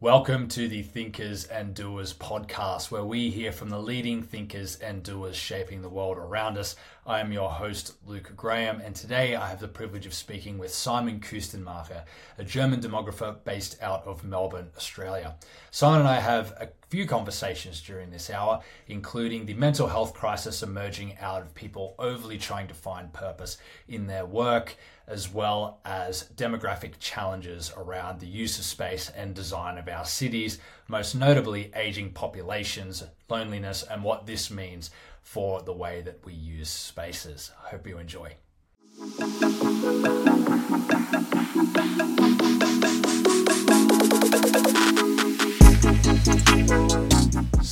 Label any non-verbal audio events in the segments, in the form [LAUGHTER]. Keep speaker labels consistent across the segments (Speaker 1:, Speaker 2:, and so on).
Speaker 1: Welcome to the Thinkers and Doers podcast, where we hear from the leading thinkers and doers shaping the world around us. I am your host, Luke Graham, and today I have the privilege of speaking with Simon Kuestenmacher, a German demographer based out of Melbourne, Australia. Simon and I have a few conversations during this hour, including the mental health crisis emerging out of people overly trying to find purpose in their work as well as demographic challenges around the use of space and design of our cities, most notably aging populations, loneliness, and what this means for the way that we use spaces. I hope you enjoy.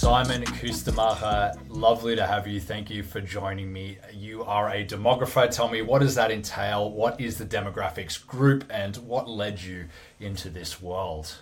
Speaker 1: Simon Kuestenmacher, lovely to have you. Thank you for joining me. You are a demographer. Tell me, what does that entail? What is the demographics group and what led you into this world?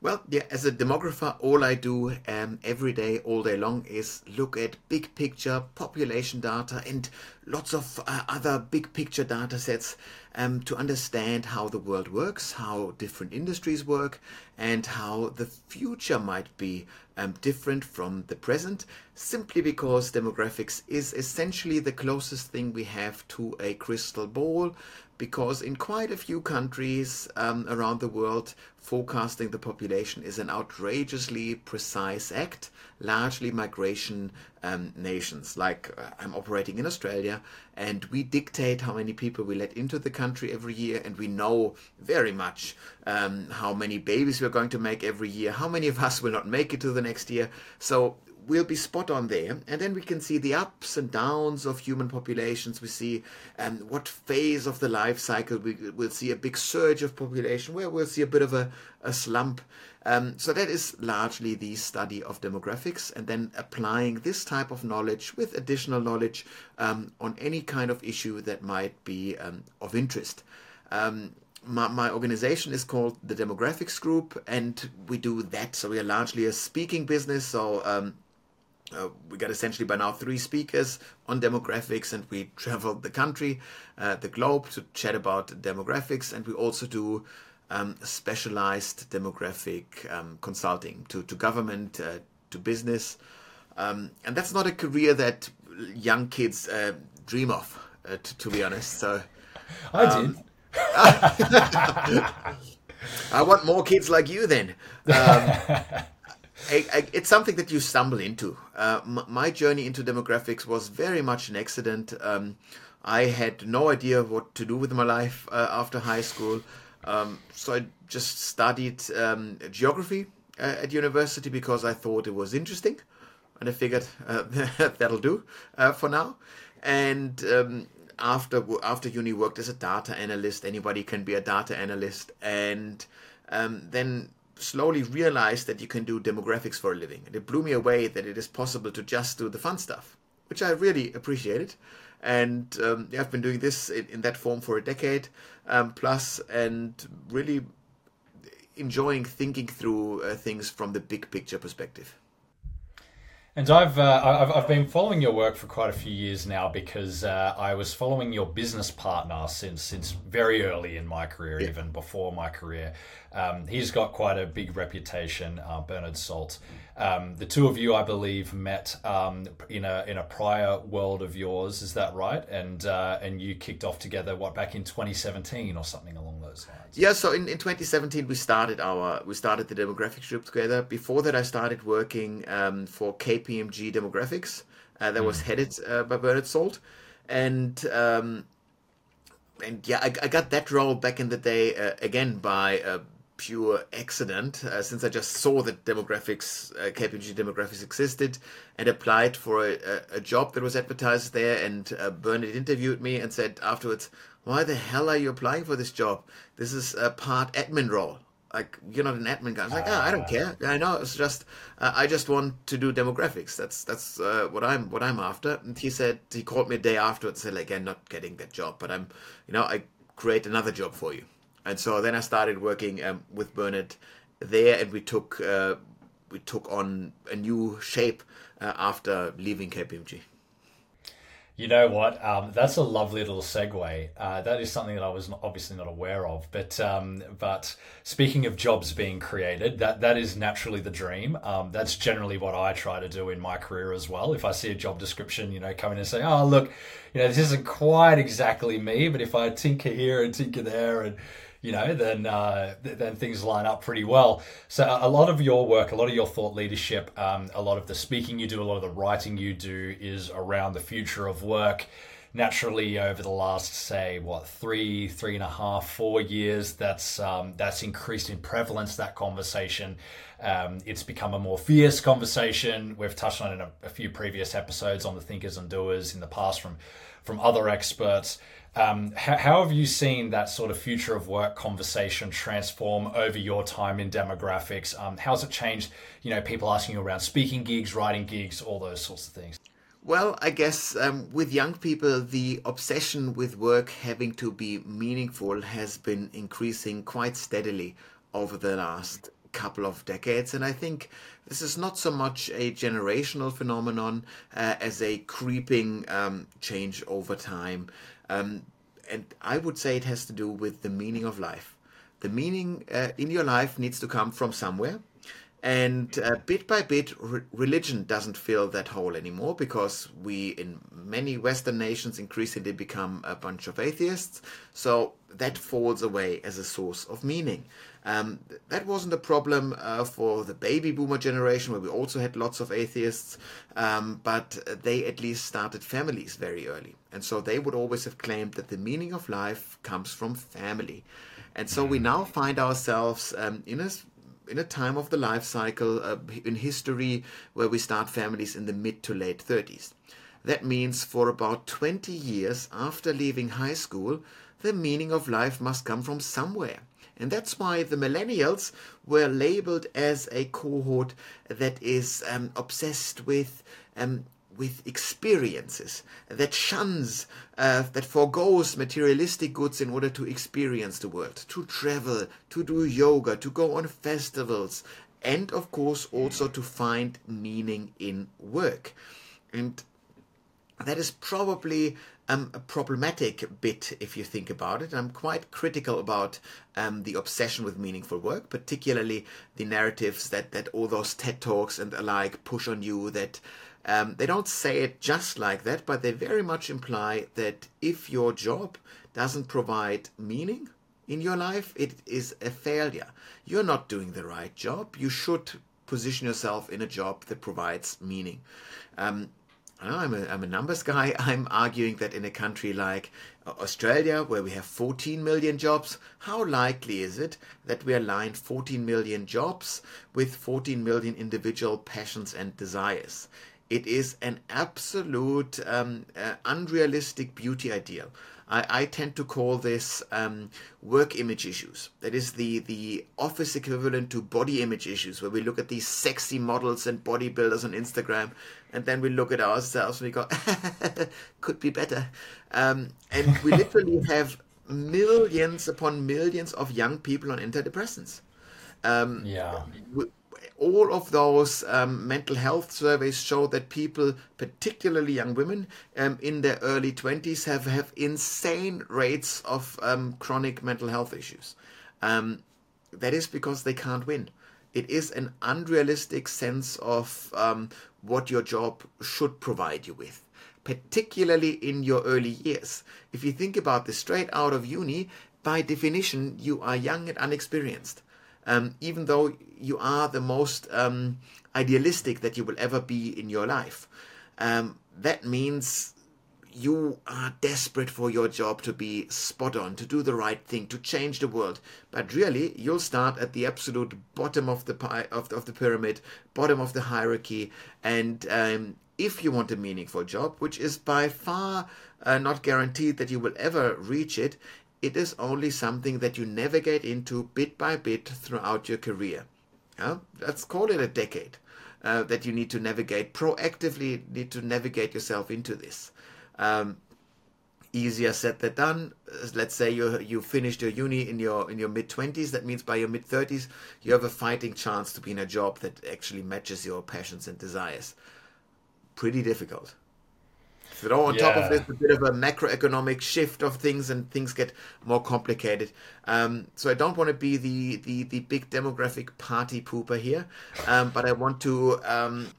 Speaker 2: Well, yeah, as a demographer, all I do um, every day, all day long, is look at big picture population data and lots of uh, other big picture data sets um, to understand how the world works, how different industries work, and how the future might be um, different from the present, simply because demographics is essentially the closest thing we have to a crystal ball because in quite a few countries um, around the world, forecasting the population is an outrageously precise act, largely migration um, nations. Like uh, I'm operating in Australia, and we dictate how many people we let into the country every year, and we know very much um, how many babies we're going to make every year, how many of us will not make it to the next year. So we'll be spot on there. And then we can see the ups and downs of human populations. We see um, what phase of the life cycle we will see a big surge of population, where we'll see a bit of a, a slump. Um, so that is largely the study of demographics and then applying this type of knowledge with additional knowledge um, on any kind of issue that might be um, of interest. Um, my, my, organization is called the Demographics Group, and we do that. So we are largely a speaking business. So um, uh, we got essentially by now three speakers on demographics, and we traveled the country, uh, the globe to chat about demographics, and we also do um, specialized demographic um, consulting to, to government, uh, to business. Um, and that's not a career that young kids uh, dream of, uh, to, to, be honest. So
Speaker 1: I did. Um, [LAUGHS]
Speaker 2: I want more kids like you then. [LAUGHS] I, I, it's something that you stumble into. Uh, m- my journey into demographics was very much an accident. Um, I had no idea what to do with my life uh, after high school, um, so I just studied um, geography uh, at university because I thought it was interesting, and I figured uh, [LAUGHS] that'll do uh, for now. And um, after after uni, worked as a data analyst. Anybody can be a data analyst, and um, then slowly realized that you can do demographics for a living. And it blew me away that it is possible to just do the fun stuff, which I really appreciated. And um, yeah, I've been doing this in, in, that form for a decade um, plus, and really enjoying thinking through uh, things from the big picture perspective.
Speaker 1: And I've, uh, I've, I've been following your work for quite a few years now because uh, I was following your business partner since since very early in my career, yeah. even before my career. Um, he's got quite a big reputation, uh, Bernard Salt. Um, the two of you, I believe, met um, in a in a prior world of yours. Is that right? And uh, and you kicked off together what back in 2017 or something along those lines.
Speaker 2: Yeah. So in, in 2017 we started our we started the demographics group together. Before that, I started working um, for KPMG Demographics. Uh, that was headed uh, by Bernard Salt, and um, and yeah, I, I, got that role back in the day uh, again by uh, pure accident uh, since I just saw that demographics, uh, KPMG demographics existed and applied for a, a, job that was advertised there. And uh, Bernard interviewed me and said afterwards, Why the hell are you applying for this job? This is a part admin role. Like you're not an admin guy. I was like, oh, I don't care. I know. It's just uh, I just want to do demographics. That's that's uh, what I'm what I'm after. And he said he called me a day afterwards and said, like, I'm not getting that job, but I'm, you know, I create another job for you. And so then I started working um, with Bernard there, and we took uh, we took on a new shape uh, after leaving KPMG.
Speaker 1: You know what? Um, that's a lovely little segue. Uh, that is something that I was obviously not aware of. But um, but speaking of jobs being created, that that is naturally the dream. Um, that's generally what I try to do in my career as well. If I see a job description, you know, come in and say, "Oh, look, you know, this isn't quite exactly me," but if I tinker here and tinker there and you know, then uh, then things line up pretty well. So a lot of your work, a lot of your thought leadership, um, a lot of the speaking you do, a lot of the writing you do is around the future of work. Naturally, over the last say what three, three and a half, four years, that's um, that's increased in prevalence. That conversation, um, it's become a more fierce conversation. We've touched on it in a, a few previous episodes on the thinkers and doers in the past from from other experts. Um, how, how, have you seen that sort of future of work conversation transform over your time in demographics? Um, how's it changed? You know, people asking you around speaking gigs, writing gigs, all those sorts of things.
Speaker 2: Well, I guess um, with young people, the obsession with work having to be meaningful has been increasing quite steadily over the last couple of decades. And I think this is not so much a generational phenomenon uh, as a creeping um, change over time. Um, and I would say it has to do with the meaning of life. The meaning uh, in your life needs to come from somewhere. And uh, bit by bit, re- religion doesn't fill that hole anymore because we, in many Western nations, increasingly become a bunch of atheists. So that falls away as a source of meaning. Um, that wasn't a problem uh, for the baby boomer generation, where we also had lots of atheists, um, but they at least started families very early. And so they would always have claimed that the meaning of life comes from family. And so we now find ourselves um, in a in a time of the life cycle uh, in history where we start families in the mid to late 30s. That means for about 20 years after leaving high school, the meaning of life must come from somewhere. And that's why the millennials were labeled as a cohort that is um, obsessed with um, with experiences, that shuns, uh, that foregoes materialistic goods in order to experience the world, to travel, to do yoga, to go on festivals, and of course also to find meaning in work. And that is probably um, a problematic bit if you think about it. I'm quite critical about um, the obsession with meaningful work, particularly the narratives that, that all those TED Talks and alike push on you that um, they don't say it just like that, but they very much imply that if your job doesn't provide meaning in your life, it is a failure. You're not doing the right job. You should position yourself in a job that provides meaning. Um, I'm a, I'm a numbers guy. [LAUGHS] I'm arguing that in a country like Australia, where we have 14 million jobs, how likely is it that we align 14 million jobs with 14 million individual passions and desires? It is an absolute um, uh, unrealistic beauty ideal. I, I tend to call this um, work image issues. That is the, the office equivalent to body image issues, where we look at these sexy models and bodybuilders on Instagram, and then we look at ourselves and we go, [LAUGHS] could be better. Um, and we [LAUGHS] literally have millions upon millions of young people on antidepressants.
Speaker 1: Um, yeah
Speaker 2: all of those um, mental health surveys show that people, particularly young women um, in their early 20s, have, have insane rates of um, chronic mental health issues. Um, that is because they can't win. It is an unrealistic sense of um, what your job should provide you with particularly in your early years. If you think about this straight out of uni, by definition, you are young and unexperienced um, even though you are the most um, idealistic that you will ever be in your life. Um, that means you are desperate for your job to be spot on, to do the right thing, to change the world. But really, you'll start at the absolute bottom of the pie, of, the, of the pyramid, bottom of the hierarchy. And um, if you want a meaningful job, which is by far uh, not guaranteed that you will ever reach it, it is only something that you navigate into bit by bit throughout your career. Yeah? Let's call it a decade uh, that you need to navigate, proactively need to navigate yourself into this. Um, easier said than done. Let's say you you finished your uni in your in your mid twenties. That means by your mid thirties, you have a fighting chance to be in a job that actually matches your passions and desires. Pretty difficult. Throw on
Speaker 1: Yeah.
Speaker 2: top of this a bit of a macroeconomic shift of things, and things get more complicated. Um, so I don't want to be the, the, the big demographic party pooper here, um, but I want to um,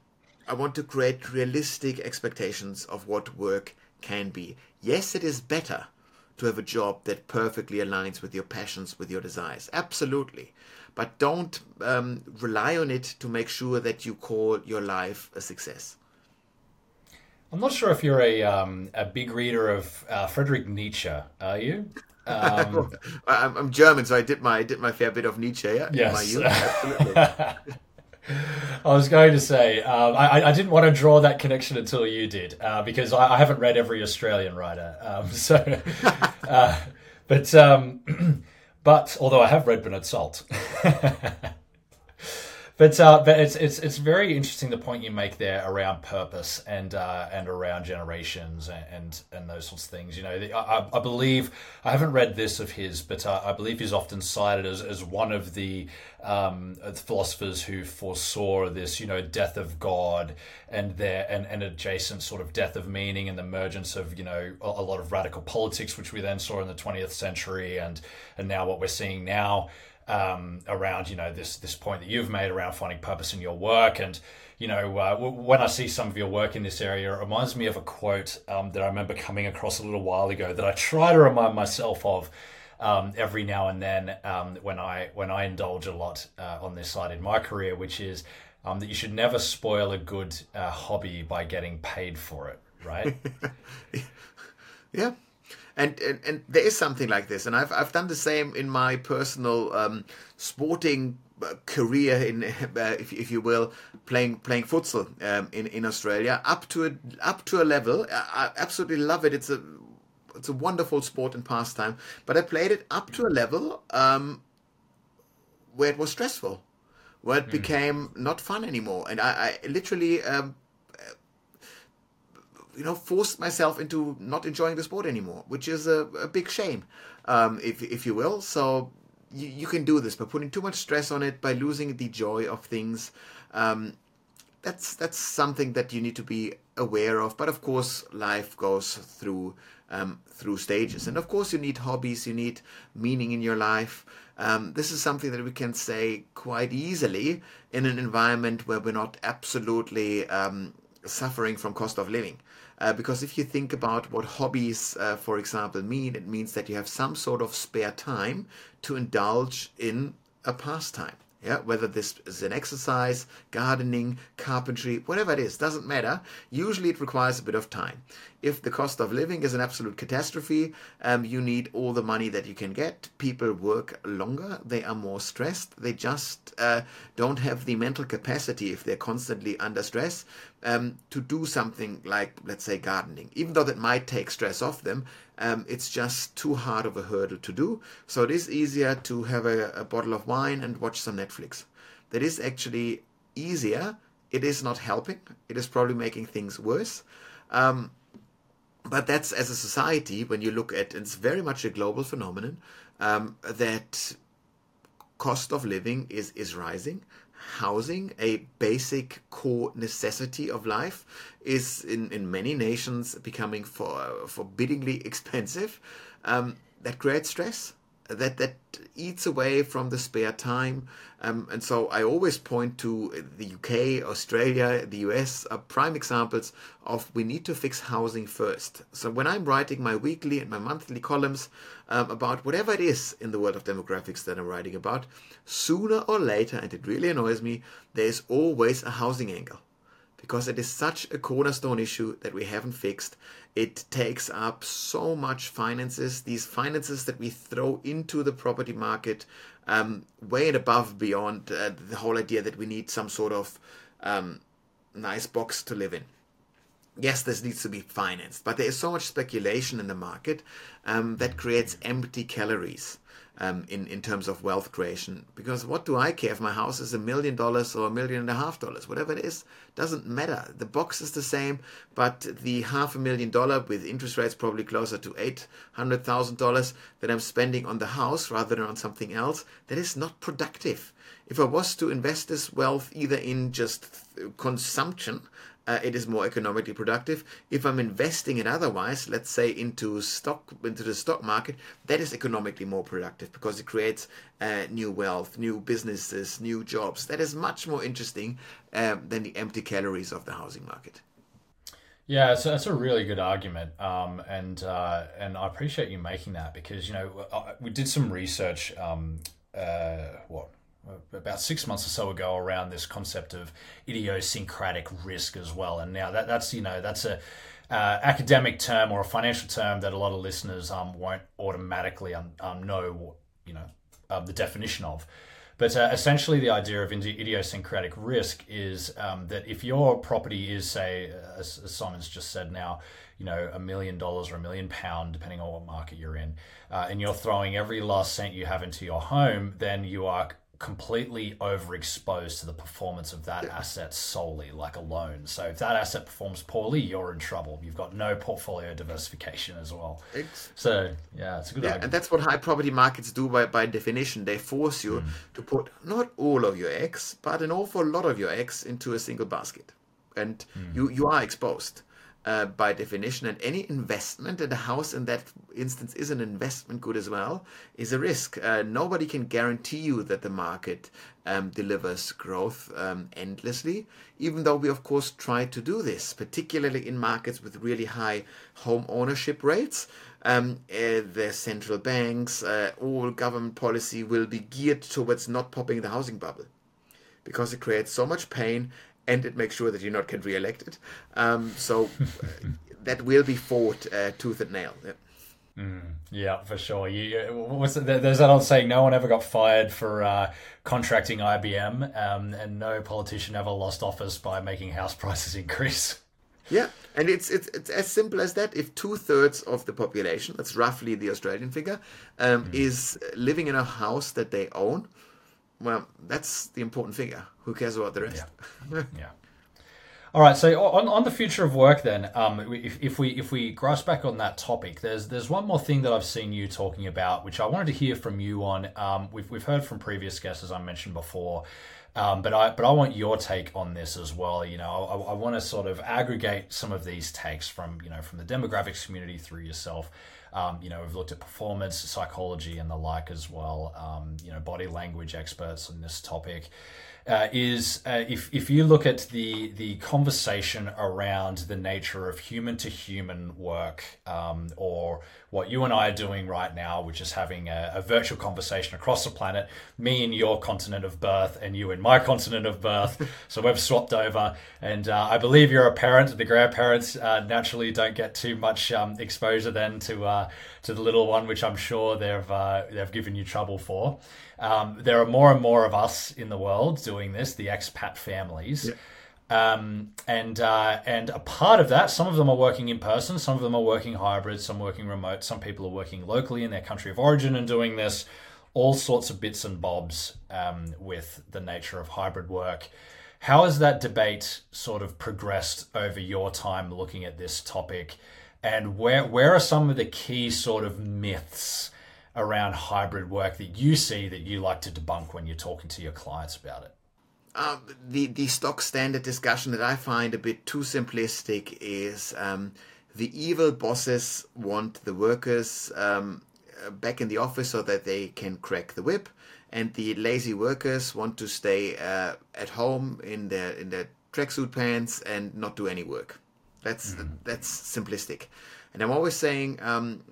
Speaker 2: I want to create realistic expectations of what work can be. Yes, it is better to have a job that perfectly aligns with your passions, with your desires. Absolutely. But don't um, rely on it to make sure that you call your life a success.
Speaker 1: I'm not sure if you're a um, a big reader of uh, Friedrich Nietzsche. Are you? [LAUGHS] Um,
Speaker 2: I'm, I'm German, so I did my I did my fair bit of Nietzsche. Yeah, in
Speaker 1: Yes.
Speaker 2: my youth, [LAUGHS] absolutely.
Speaker 1: I was going to say um, I, I didn't want to draw that connection until you did uh, because I, I haven't read every Australian writer. Um, [LAUGHS] so, uh, but um, [CLEARS THROAT] but although I have read Bernard Salt. But uh, but it's it's it's very interesting the point you make there around purpose and uh, and around generations and, and and those sorts of things. You know, the, I, I believe I haven't read this of his, but uh, I believe he's often cited as, as one of the um, philosophers who foresaw this, you know, death of God and there and, and adjacent sort of death of meaning and the emergence of you know a, a lot of radical politics, which we then saw in the 20th century and and now what we're seeing now um, around you know this this point that you've made around finding purpose in your work and you know uh, w- when I see some of your work in this area it reminds me of a quote um, that I remember coming across a little while ago that I try to remind myself of um, every now and then um, when I when I indulge a lot uh, on this side in my career which is um, that you should never spoil a good uh, hobby by getting paid for it right [LAUGHS]
Speaker 2: Yeah. And, and and there is something like this, and I've I've done the same in my personal um, sporting uh, career, in [LAUGHS] uh, if if you will, playing playing futsal um, in in Australia up to a up to a level. I, I absolutely love it. It's a it's a wonderful sport and pastime, but I played it up to a level um, where it was stressful, where it became not fun anymore, and I, I literally. Um, you know, forced myself into not enjoying the sport anymore, which is a, a big shame, um, if if you will. So you, you can do this by putting too much stress on it, by losing the joy of things. Um, that's that's something that you need to be aware of. But of course, life goes through um, through stages, and of course, you need hobbies, you need meaning in your life. Um, this is something that we can say quite easily in an environment where we're not absolutely um, suffering from cost of living. Uh, because if you think about what hobbies, uh, for example, mean, it means that you have some sort of spare time to indulge in a pastime. Yeah, whether this is an exercise, gardening, carpentry, whatever it is, doesn't matter. Usually it requires a bit of time. If the cost of living is an absolute catastrophe, um, you need all the money that you can get. People work longer, they are more stressed, they just uh, don't have the mental capacity if they're constantly under stress um, to do something like, let's say, gardening. Even though that might take stress off them, um, it's just too hard of a hurdle to do. So it is easier to have a, a bottle of wine and watch some Netflix. That is actually easier. It is not helping. It is probably making things worse. Um, but that's as a society, when you look at it's very much a global phenomenon um, that cost of living is, is rising. Housing, a basic core necessity of life, is in, in many nations becoming for, forbiddingly expensive. Um, that creates stress. That that eats away from the spare time, um, and so I always point to the UK, Australia, the US are prime examples of we need to fix housing first. So when I'm writing my weekly and my monthly columns um, about whatever it is in the world of demographics that I'm writing about, sooner or later, and it really annoys me, there is always a housing angle because it is such a cornerstone issue that we haven't fixed. It takes up so much finances, these finances that we throw into the property market, um, way and above beyond uh, the whole idea that we need some sort of um, nice box to live in. Yes, this needs to be financed, but there is so much speculation in the market um, that creates empty calories um, in, in terms of wealth creation. Because what do I care if my house is a million dollars or a million and a half dollars? Whatever it is, doesn't matter. The box is the same, but the half a million dollar with interest rates probably closer to eight hundred thousand dollars that I'm spending on the house rather than on something else, that is not productive. If I was to invest this wealth either in just consumption, uh, it is more economically productive. If I'm investing it otherwise, let's say into stock into the stock market, that is economically more productive because it creates uh, new wealth, new businesses, new jobs. That is much more interesting um, than the empty calories of the housing market.
Speaker 1: Yeah, so that's a really good argument, um, and uh, and I appreciate you making that because you know we did some research. Um, uh, what about six months or so ago around this concept of idiosyncratic risk as well, and now that that's you know that's a uh, academic term or a financial term that a lot of listeners um, won't automatically um, um know you know uh, the definition of. But uh, essentially, the idea of idiosyncratic risk is um, that if your property is, say, as, as, Simon's just said now, you know, a million dollars or a million pound, depending on what market you're in, uh, and you're throwing every last cent you have into your home, then you are completely overexposed to the performance of that asset solely, like a loan. So if that asset performs poorly, you're in trouble. You've got no portfolio diversification as well. So yeah, it's a good.
Speaker 2: Yeah,
Speaker 1: argument.
Speaker 2: and that's what high property markets do by by definition. They force you mm. to put not all of your eggs, but an awful lot of your eggs into a single basket, and mm. you you are exposed uh, by definition. And any investment, and a house in that instance is an investment good as well, is a risk. Uh, nobody can guarantee you that the market um, delivers growth um, endlessly, even though we, of course, try to do this, particularly in markets with really high home ownership rates. Um, uh, the central banks, uh, all government policy will be geared towards not popping the housing bubble because it creates so much pain and it makes sure that you're not get re-elected. Um, so uh, [LAUGHS] that will be fought uh, tooth and nail. Yeah.
Speaker 1: Mm, yeah, for sure. You, what's the, there's that old saying: no one ever got fired for uh, contracting IBM, um, and no politician ever lost office by making house [LAUGHS] prices increase.
Speaker 2: Yeah, and it's it's, it's as simple as that. If two thirds of the population, that's roughly the Australian figure, um, mm. is living in a house that they own, well, that's the important figure. Who cares about the rest?
Speaker 1: Yeah. yeah. All right. So on, on the future of work, then, um, if, if we if we grasp back on that topic, there's there's one more thing that I've seen you talking about, which I wanted to hear from you on. Um, we've we've heard from previous guests, as I mentioned before, um, but I but I want your take on this as well. You know, I, I want to sort of aggregate some of these takes from you know from the demographics community through yourself. Um, you know, we've looked at performance psychology and the like as well. Um, you know, body language experts on this topic uh, is uh, if, if you look at the the conversation around the nature of human to human work, um, or what you and I are doing right now, which is having a, a, virtual conversation across the planet, me in your continent of birth and you in my continent of birth. [LAUGHS] so we've swapped over, and uh, I believe you're a parent. The grandparents uh, naturally don't get too much um, exposure then to uh, to the little one, which I'm sure they've uh, they've given you trouble for. Um, there are more and more of us in the world doing this, the expat families. Yeah. Um, and uh, and a part of that, some of them are working in person, some of them are working hybrid, some working remote, some people are working locally in their country of origin and doing this. All sorts of bits and bobs um, with the nature of hybrid work. How has that debate sort of progressed over your time looking at this topic? And where where are some of the key sort of myths around hybrid work that you see that you like to debunk when you're talking to your clients about it?
Speaker 2: Um, the the stock standard discussion that I find a bit too simplistic is um, the evil bosses want the workers um, back in the office so that they can crack the whip, and the lazy workers want to stay uh, at home in their in their tracksuit pants and not do any work. That's mm-hmm. that's simplistic, and I'm always saying um,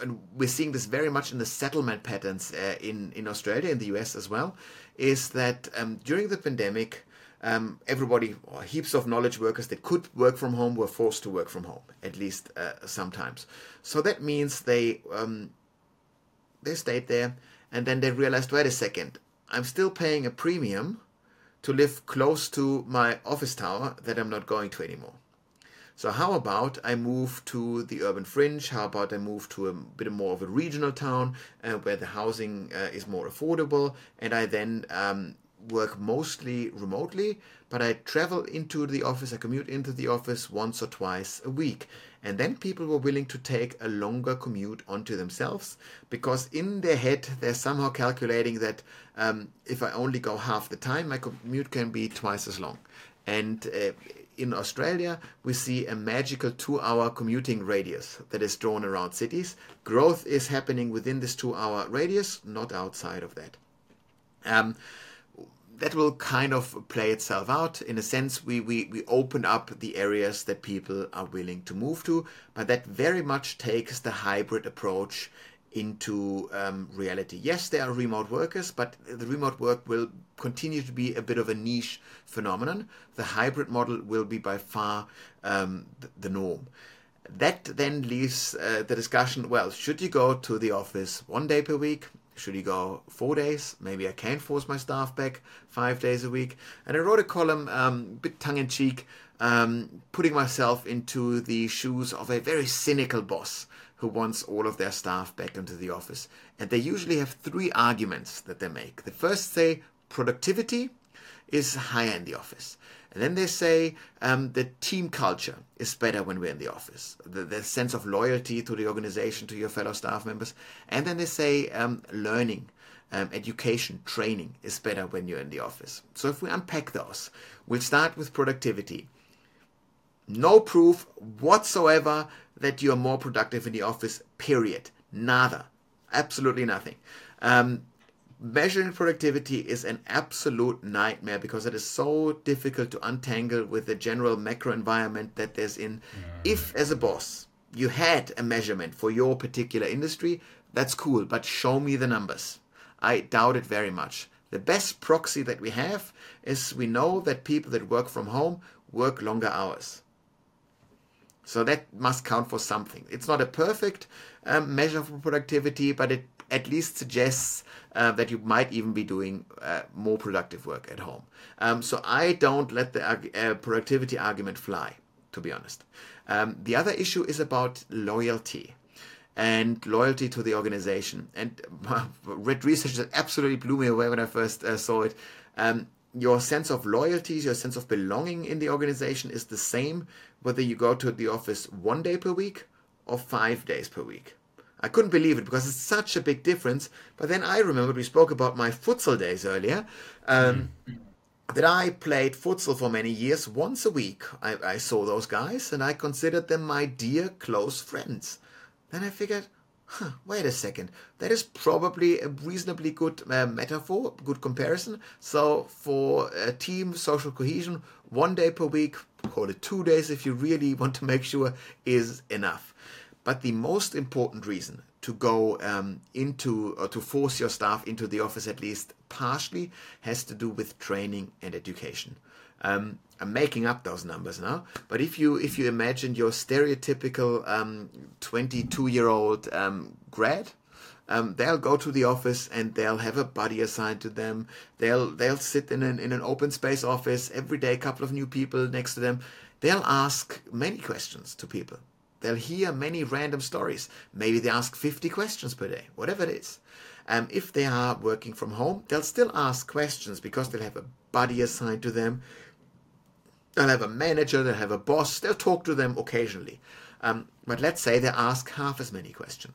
Speaker 2: and we're seeing this very much in the settlement patterns uh, in in Australia, in the US as well, is that um, during the pandemic, um, everybody, or heaps of knowledge workers that could work from home, were forced to work from home, at least uh, sometimes. So that means they um, they stayed there, and then they realized, wait a second, I'm still paying a premium to live close to my office tower that I'm not going to anymore. So how about I move to the urban fringe? How about I move to a bit more of a regional town uh, where the housing uh, is more affordable, and I then um, work mostly remotely, but I travel into the office, I commute into the office once or twice a week. And then people were willing to take a longer commute onto themselves because in their head they're somehow calculating that um, if I only go half the time, my commute can be twice as long. And uh, in Australia, we see a magical two hour commuting radius that is drawn around cities. Growth is happening within this two hour radius, not outside of that. Um, that will kind of play itself out. In a sense, we, we, we open up the areas that people are willing to move to, but that very much takes the hybrid approach into um, reality. Yes, there are remote workers, but the remote work will continue to be a bit of a niche phenomenon. The hybrid model will be by far um, the norm. That then leaves uh, the discussion well, should you go to the office one day per week? Should you go four days? Maybe I can force my staff back five days a week. And I wrote a column, um, bit tongue in cheek, um, putting myself into the shoes of a very cynical boss who wants all of their staff back into the office. And they usually have three arguments that they make. The first say productivity is higher in the office. And then they say um, the team culture is better when we're in the office, the, the, sense of loyalty to the organization, to your fellow staff members. And then they say um, learning, um, education, training is better when you're in the office. So if we unpack those, we'll start with productivity. No proof whatsoever that you are more productive in the office, period. Nada. Absolutely nothing. Um, measuring productivity is an absolute nightmare because it is so difficult to untangle with the general macro environment that there's in. Mm. If, as a boss, you had a measurement for your particular industry, that's cool, but show me the numbers. I doubt it very much. The best proxy that we have is we know that people that work from home work longer hours. So that must count for something. It's not a perfect um, measure for productivity, but it at least suggests uh, that you might even be doing uh, more productive work at home. Um, so I don't let the uh, productivity argument fly, to be honest. Um, the other issue is about loyalty and loyalty to the organization. And [LAUGHS] read research absolutely blew me away when I first uh, saw it. Um, your sense of loyalty, your sense of belonging in the organization is the same whether you go to the office one day per week or five days per week. I couldn't believe it because it's such a big difference. But then I remembered we spoke about my futsal days earlier. Um, mm. That I played futsal for many years. Once a week, I, I saw those guys and I considered them my dear close friends. Then I figured, huh, wait a second, that is probably a reasonably good uh, metaphor, good comparison. So for a team social cohesion, one day per week, call it two days if you really want to make sure, is enough. But the most important reason to go um, into or to force your staff into the office at least partially has to do with training and education. Um, I'm making up those numbers now, but if you if you imagine your stereotypical 22 um, year old um, grad, um, they'll go to the office and they'll have a buddy assigned to them. They'll they'll sit in an in an open space office every day, a couple of new people next to them. They'll ask many questions to people. They'll hear many random stories. Maybe they ask 50 questions per day, whatever it is. Um, if they are working from home, they'll still ask questions because they'll have a buddy assigned to them They'll have a manager, they'll have a boss, they'll talk to them occasionally. Um, but let's say they ask half as many questions.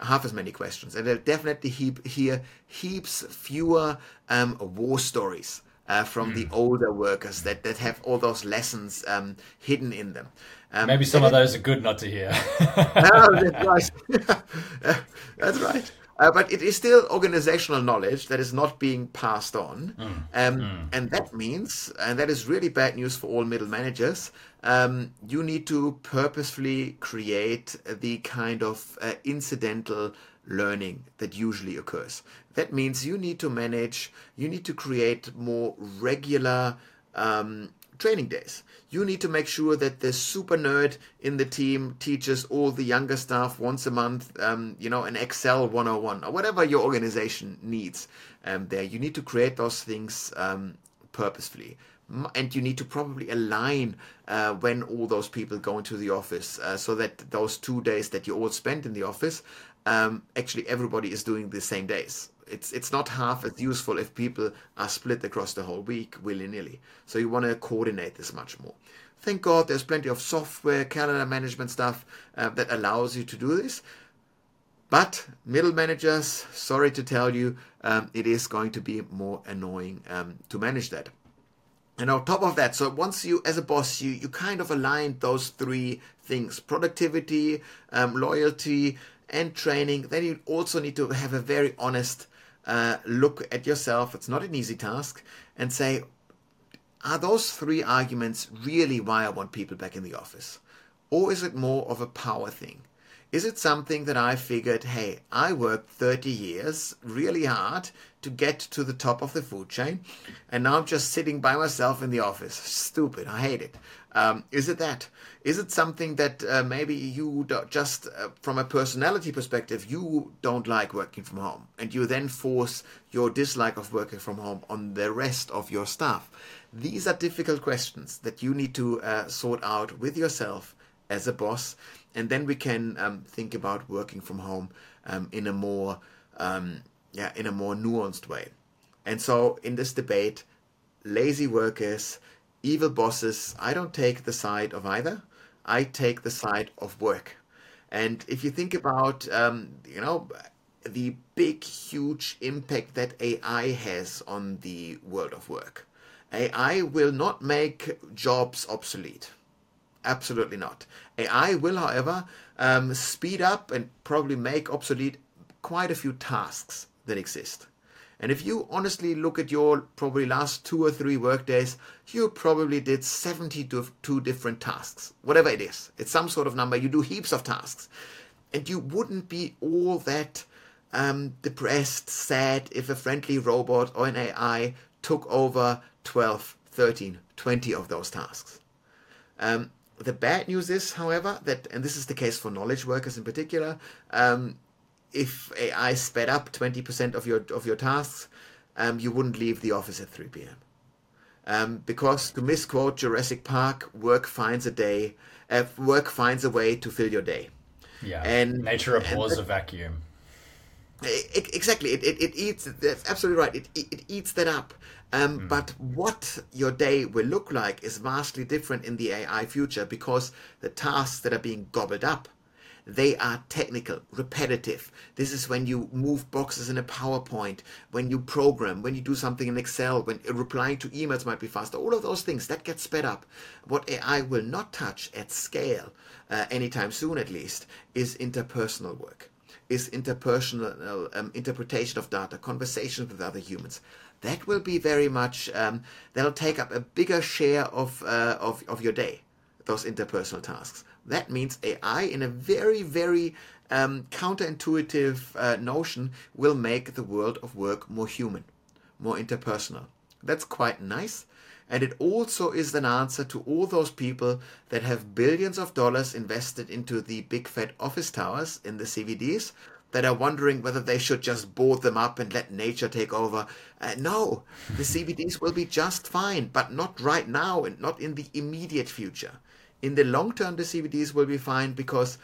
Speaker 2: Half as many questions, and they'll definitely heap, hear heaps fewer um, war stories uh, from mm. the hmm. older workers that, that have all those lessons um, hidden in them.
Speaker 1: Um, Maybe some of those are good not to hear. [LAUGHS] [LAUGHS]
Speaker 2: that's right. that's right. Uh, but it is still organizational knowledge that is not being passed on. Mm. Um, mm. And that means, and that is really bad news for all middle managers, um, you need to purposefully create the kind of uh, incidental learning that usually occurs. That means you need to manage, you need to create more regular um, training days. You need to make sure that the super nerd in the team teaches all the younger staff once a month, um, you know, an Excel 101 or whatever your organization needs. Um, there, you need to create those things um, purposefully. And you need to probably align uh, when all those people go into the office uh, so that those two days that you all spend in the office, um, actually everybody is doing the same days it's it's not half as useful if people are split across the whole week willy nilly. So you want to coordinate this much more. Thank God there's plenty of software, calendar management stuff uh, that allows you to do this. But middle managers, sorry to tell you, um, it is going to be more annoying um, to manage that. And on top of that, so once you, as a boss, you, you kind of aligned those three things productivity, um, loyalty, and training, then you also need to have a very honest uh, look at yourself. It's not an easy task, and say, are those three arguments really why I want people back in the office? Or is it more of a power thing? Is it something that I figured, hey, I worked 30 years really hard to get to the top of the food chain, and now I'm just sitting by myself in the office? Stupid. I hate it. Um, is it that? Is it something that uh, maybe you just, uh, from a personality perspective, you don't like working from home, and you then force your dislike of working from home on the rest of your staff? These are difficult questions that you need to uh, sort out with yourself as a boss, and then we can um, think about working from home um, in a more, um, yeah, in a more nuanced way. And so, in this debate, lazy workers evil bosses, I don't take the side of either. I take the side of work. And if you think about, um, you know, the big, huge impact that AI has on the world of work, AI will not make jobs obsolete. Absolutely not. AI will, however, um, speed up and probably make obsolete quite a few tasks that exist. And if you honestly look at your probably last two or three work days, you probably did 72 different tasks, whatever it is. It's some sort of number. You do heaps of tasks. And you wouldn't be all that um, depressed, sad if a friendly robot or an AI took over 12, 13, 20 of those tasks. Um, the bad news is, however, that, and this is the case for knowledge workers in particular, um, if AI sped up 20% of your of your tasks, um, you wouldn't leave the office at 3 p.m. Um, because to misquote Jurassic Park, work finds a day, uh, work finds a way to fill your day.
Speaker 1: Yeah, and nature abhors [LAUGHS] a vacuum.
Speaker 2: It, exactly, it, it, it, eats. That's absolutely right. It, it, it eats that up. Um, mm. But what your day will look like is vastly different in the AI future because the tasks that are being gobbled up they are technical, repetitive. This is when you move boxes in a PowerPoint, when you program, when you do something in Excel, when replying to emails might be faster. All of those things that get sped up. What AI will not touch at scale, uh, anytime soon at least, is interpersonal work, is interpersonal um, interpretation of data, conversations with other humans that will be very much um, that'll take up a bigger share of, uh, of of your day those interpersonal tasks that means AI, in a very, very um, counterintuitive uh, notion, will make the world of work more human, more interpersonal. That's quite nice. And it also is an answer to all those people that have billions of dollars invested into the big fat office towers in the CBDs that are wondering whether they should just board them up and let nature take over. Uh, no, the CBDs will be just fine, but not right now and not in the immediate future in the long term, the CBDs will be fine because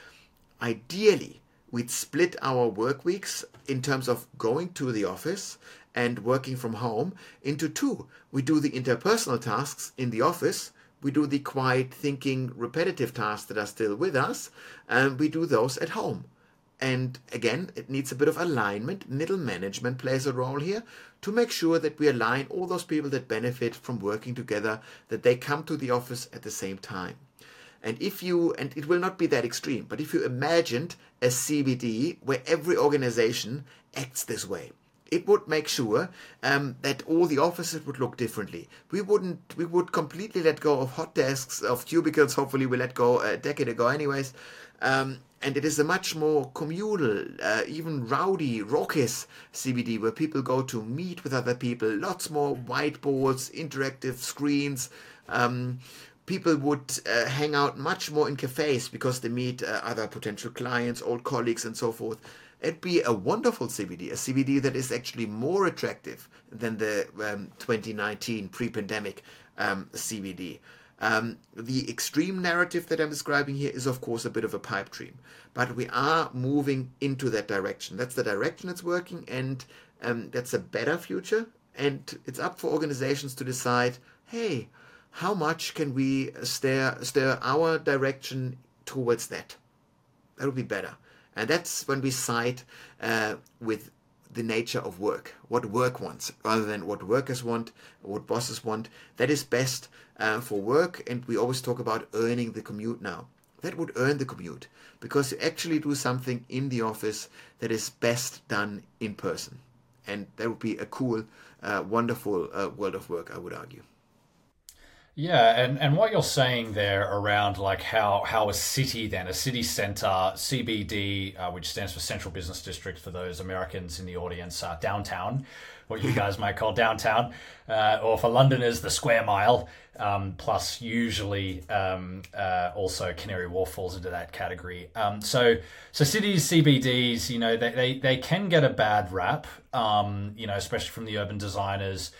Speaker 2: ideally we'd split our work weeks in terms of going to the office and working from home into two. We do the interpersonal tasks in the office. We do the quiet thinking, repetitive tasks that are still with us, and we do those at home. And again, it needs a bit of alignment. Middle management plays a role here to make sure that we align all those people that benefit from working together, that they come to the office at the same time. And if you, and it will not be that extreme, but if you imagined a CBD where every organization acts this way, it would make sure um, that all the offices would look differently. We wouldn't, we would completely let go of hot desks, of cubicles. Hopefully, we let go a decade ago, anyways. Um, and it is a much more communal, uh, even rowdy, raucous CBD where people go to meet with other people. Lots more whiteboards, interactive screens. Um, people would uh, hang out much more in cafes because they meet uh, other potential clients, old colleagues, and so forth. It'd be a wonderful CBD, a CBD that is actually more attractive than the um, 2019 pre pandemic um, CBD. Um, the extreme narrative that I'm describing here is, of course, a bit of a pipe dream, but we are moving into that direction. That's the direction it's working, and um, that's a better future. And it's up for organizations to decide hey, how much can we steer, steer our direction towards that? That would be better. And that's when we side uh, with the nature of work, what work wants, rather than what workers want, what bosses want. That is best uh, for work, and we always talk about earning the commute now. That would earn the commute because you actually do something in the office that is best done in person. And that would be a cool, uh, wonderful uh, world of work, I would argue.
Speaker 1: Yeah, and, and what you're saying there around like how, how a city then, a city center, CBD, uh, which stands for Central Business District for those Americans in the audience, uh, downtown, what you guys might call downtown, uh, or for Londoners, the square mile, um, plus usually um, uh, also Canary Wharf falls into that category. Um, so, so cities, CBDs, you know, they, they, they can get a bad rap, um, you know, especially from the urban designers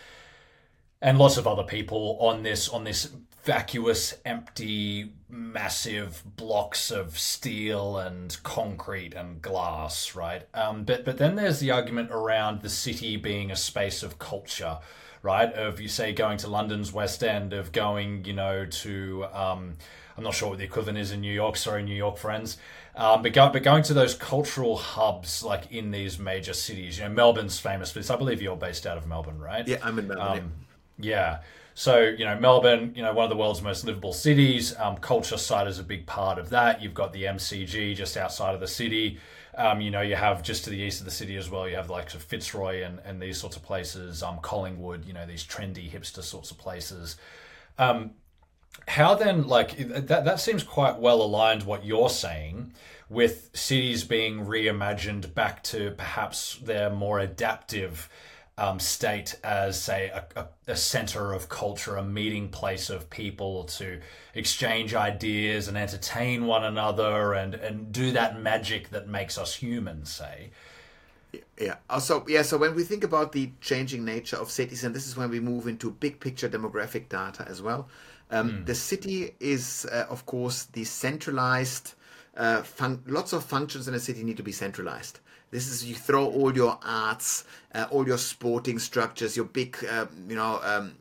Speaker 1: and lots of other people on this on this vacuous, empty, massive blocks of steel and concrete and glass, right? Um, but but then there's the argument around the city being a space of culture, right? Of you say going to London's West End, of going, you know, to um, I'm not sure what the equivalent is in New York. Sorry, New York friends. Um, but, go, but going to those cultural hubs like in these major cities, you know, Melbourne's famous for this. I believe you're based out of Melbourne, right?
Speaker 2: Yeah, I'm in Melbourne.
Speaker 1: Um, yeah. So, you know, Melbourne, you know, one of the world's most livable cities. Um, culture side is a big part of that. You've got the MCG just outside of the city. Um, you know, you have just to the east of the city as well, you have like Fitzroy and, and these sorts of places, um, Collingwood, you know, these trendy hipster sorts of places. Um, how then, like, that, that seems quite well aligned what you're saying with cities being reimagined back to perhaps their more adaptive um, state as, say, a, a, a, center of culture, a meeting place of people to exchange ideas and entertain one another and, and do that magic that makes us human, say.
Speaker 2: Yeah. Also, yeah. So when we think about the changing nature of cities, and this is when we move into big picture demographic data as well. Um, mm. The city is, uh, of course, the centralized. Uh, fun- lots of functions in a city need to be centralized. This is you throw all your arts, uh, all your sporting structures, your big, uh, you know, um,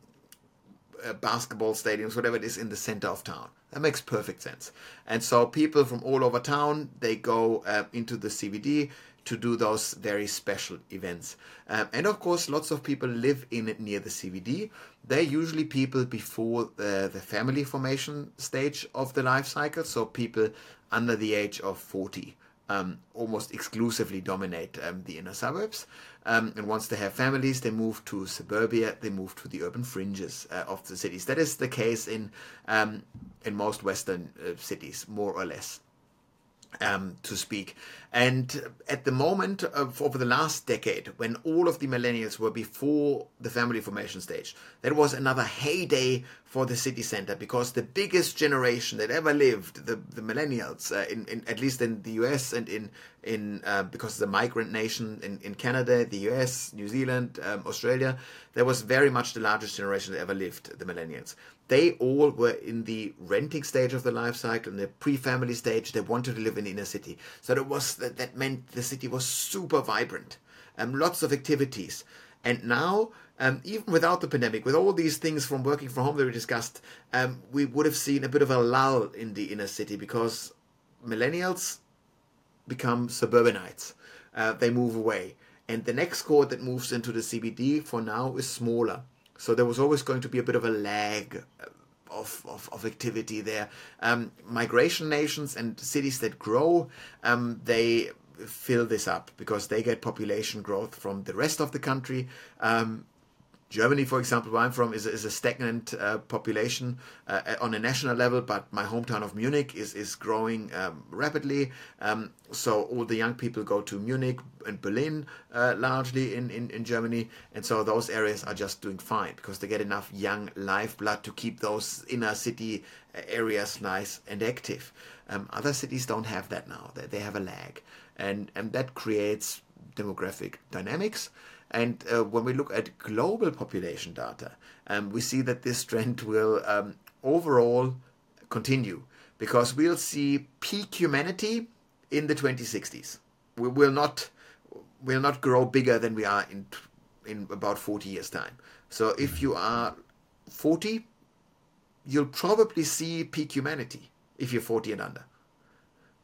Speaker 2: uh, basketball stadiums, whatever it is, in the center of town. That makes perfect sense. And so people from all over town they go uh, into the CBD to do those very special events. Um, and of course, lots of people live in near the CBD. They're usually people before the, the family formation stage of the life cycle, so people under the age of 40 um, almost exclusively dominate um, the inner suburbs. Um, and once they have families, they move to suburbia, they move to the urban fringes uh, of the cities. That is the case in, um, in most Western uh, cities, more or less um, to speak. And at the moment of over the last decade, when all of the millennials were before the family formation stage, that was another heyday for the city center because the biggest generation that ever lived, the, the millennials, uh, in, in, at least in the US and in in uh, because it's a migrant nation in, in Canada, the US, New Zealand, um, Australia, there was very much the largest generation that ever lived, the millennials they all were in the renting stage of the life cycle, in the pre-family stage. They wanted to live in the inner city, so that was that, that meant the city was super vibrant, um, lots of activities. And now, um, even without the pandemic, with all these things from working from home that we discussed, um, we would have seen a bit of a lull in the inner city because millennials become suburbanites. Uh, they move away, and the next cohort that moves into the CBD for now is smaller. So there was always going to be a bit of a lag of, of, of activity there. Um, migration nations and cities that grow, um, they fill this up because they get population growth from the rest of the country. Um, Germany, for example, where I'm from, is, is a stagnant uh, population uh, on a national level, but my hometown of Munich is, is growing um, rapidly. Um, so all the young people go to Munich and Berlin uh, largely in, in, in Germany. And so those areas are just doing fine because they get enough young lifeblood to keep those inner city uh, areas nice and active. Um, other cities don't have that now, they, they have a lag. And, and that creates demographic dynamics. And uh, when we look at global population data, um, we see that this trend will um, overall continue because we'll see peak humanity in the 2060s. We will not will not grow bigger than we are in in about 40 years time. So if you are 40, you'll probably see peak humanity if you're 40 and under.